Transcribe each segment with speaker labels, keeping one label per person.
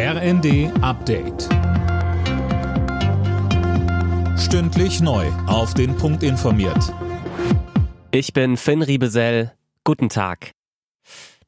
Speaker 1: RND Update. Stündlich neu. Auf den Punkt informiert.
Speaker 2: Ich bin Finn Riebesell. Guten Tag.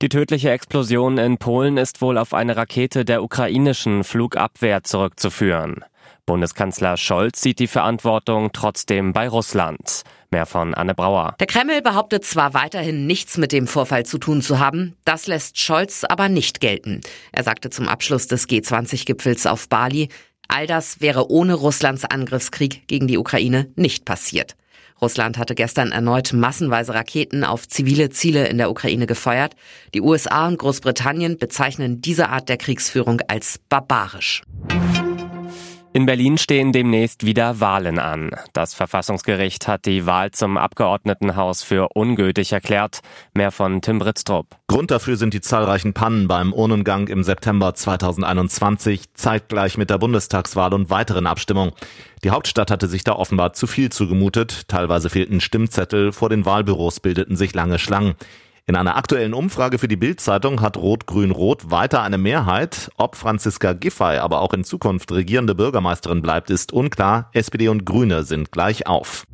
Speaker 2: Die tödliche Explosion in Polen ist wohl auf eine Rakete der ukrainischen Flugabwehr zurückzuführen. Bundeskanzler Scholz sieht die Verantwortung trotzdem bei Russland. Mehr von Anne Brauer.
Speaker 3: Der Kreml behauptet zwar weiterhin nichts mit dem Vorfall zu tun zu haben, das lässt Scholz aber nicht gelten. Er sagte zum Abschluss des G20-Gipfels auf Bali, all das wäre ohne Russlands Angriffskrieg gegen die Ukraine nicht passiert. Russland hatte gestern erneut massenweise Raketen auf zivile Ziele in der Ukraine gefeuert. Die USA und Großbritannien bezeichnen diese Art der Kriegsführung als barbarisch.
Speaker 2: In Berlin stehen demnächst wieder Wahlen an. Das Verfassungsgericht hat die Wahl zum Abgeordnetenhaus für ungültig erklärt. Mehr von Tim Britztrup.
Speaker 4: Grund dafür sind die zahlreichen Pannen beim Urnengang im September 2021, zeitgleich mit der Bundestagswahl und weiteren Abstimmungen. Die Hauptstadt hatte sich da offenbar zu viel zugemutet. Teilweise fehlten Stimmzettel, vor den Wahlbüros bildeten sich lange Schlangen. In einer aktuellen Umfrage für die Bild-Zeitung hat Rot-Grün-Rot weiter eine Mehrheit. Ob Franziska Giffey aber auch in Zukunft regierende Bürgermeisterin bleibt, ist unklar. SPD und Grüne sind gleich auf.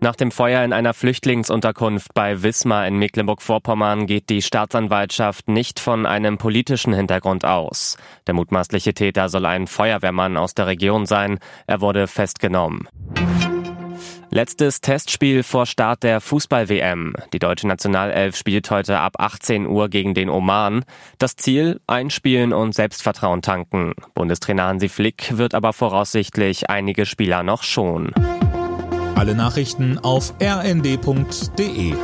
Speaker 2: Nach dem Feuer in einer Flüchtlingsunterkunft bei Wismar in Mecklenburg-Vorpommern geht die Staatsanwaltschaft nicht von einem politischen Hintergrund aus. Der mutmaßliche Täter soll ein Feuerwehrmann aus der Region sein. Er wurde festgenommen. Letztes Testspiel vor Start der Fußball-WM. Die deutsche Nationalelf spielt heute ab 18 Uhr gegen den Oman. Das Ziel, einspielen und Selbstvertrauen tanken. Bundestrainer Hansi Flick wird aber voraussichtlich einige Spieler noch schonen.
Speaker 1: Alle Nachrichten auf rnd.de